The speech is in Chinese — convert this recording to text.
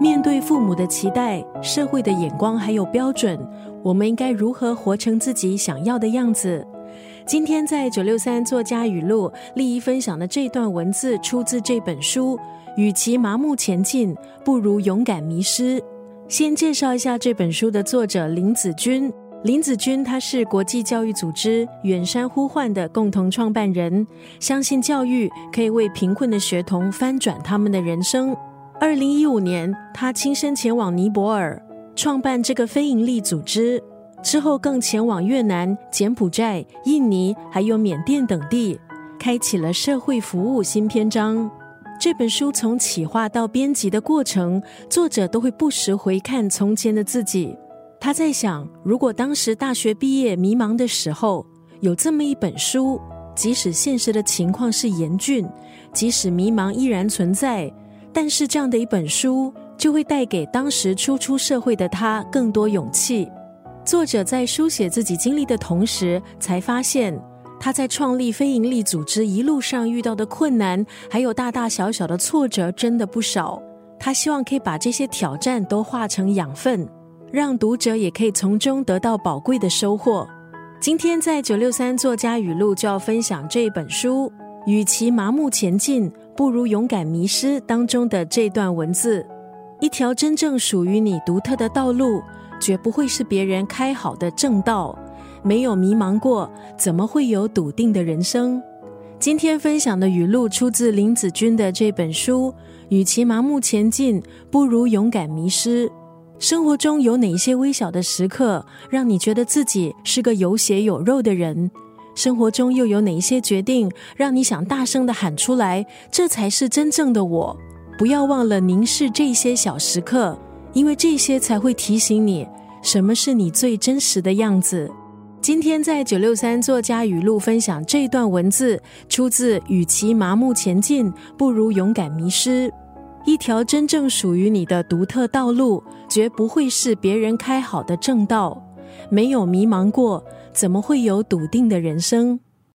面对父母的期待、社会的眼光还有标准，我们应该如何活成自己想要的样子？今天在九六三作家语录，丽姨分享的这段文字出自这本书。与其麻木前进，不如勇敢迷失。先介绍一下这本书的作者林子君。林子君他是国际教育组织远山呼唤的共同创办人，相信教育可以为贫困的学童翻转他们的人生。二零一五年，他亲身前往尼泊尔创办这个非营利组织，之后更前往越南、柬埔寨、印尼还有缅甸等地，开启了社会服务新篇章。这本书从企划到编辑的过程，作者都会不时回看从前的自己。他在想，如果当时大学毕业迷茫的时候，有这么一本书，即使现实的情况是严峻，即使迷茫依然存在，但是这样的一本书就会带给当时初出社会的他更多勇气。作者在书写自己经历的同时，才发现。他在创立非营利组织一路上遇到的困难，还有大大小小的挫折，真的不少。他希望可以把这些挑战都化成养分，让读者也可以从中得到宝贵的收获。今天在九六三作家语录就要分享这一本书，与其麻木前进，不如勇敢迷失当中的这段文字：一条真正属于你独特的道路，绝不会是别人开好的正道。没有迷茫过，怎么会有笃定的人生？今天分享的语录出自林子君的这本书。与其盲目前进，不如勇敢迷失。生活中有哪些微小的时刻，让你觉得自己是个有血有肉的人？生活中又有哪一些决定，让你想大声的喊出来？这才是真正的我。不要忘了凝视这些小时刻，因为这些才会提醒你，什么是你最真实的样子。今天在九六三作家语录分享这段文字，出自“与其麻木前进，不如勇敢迷失。一条真正属于你的独特道路，绝不会是别人开好的正道。没有迷茫过，怎么会有笃定的人生？”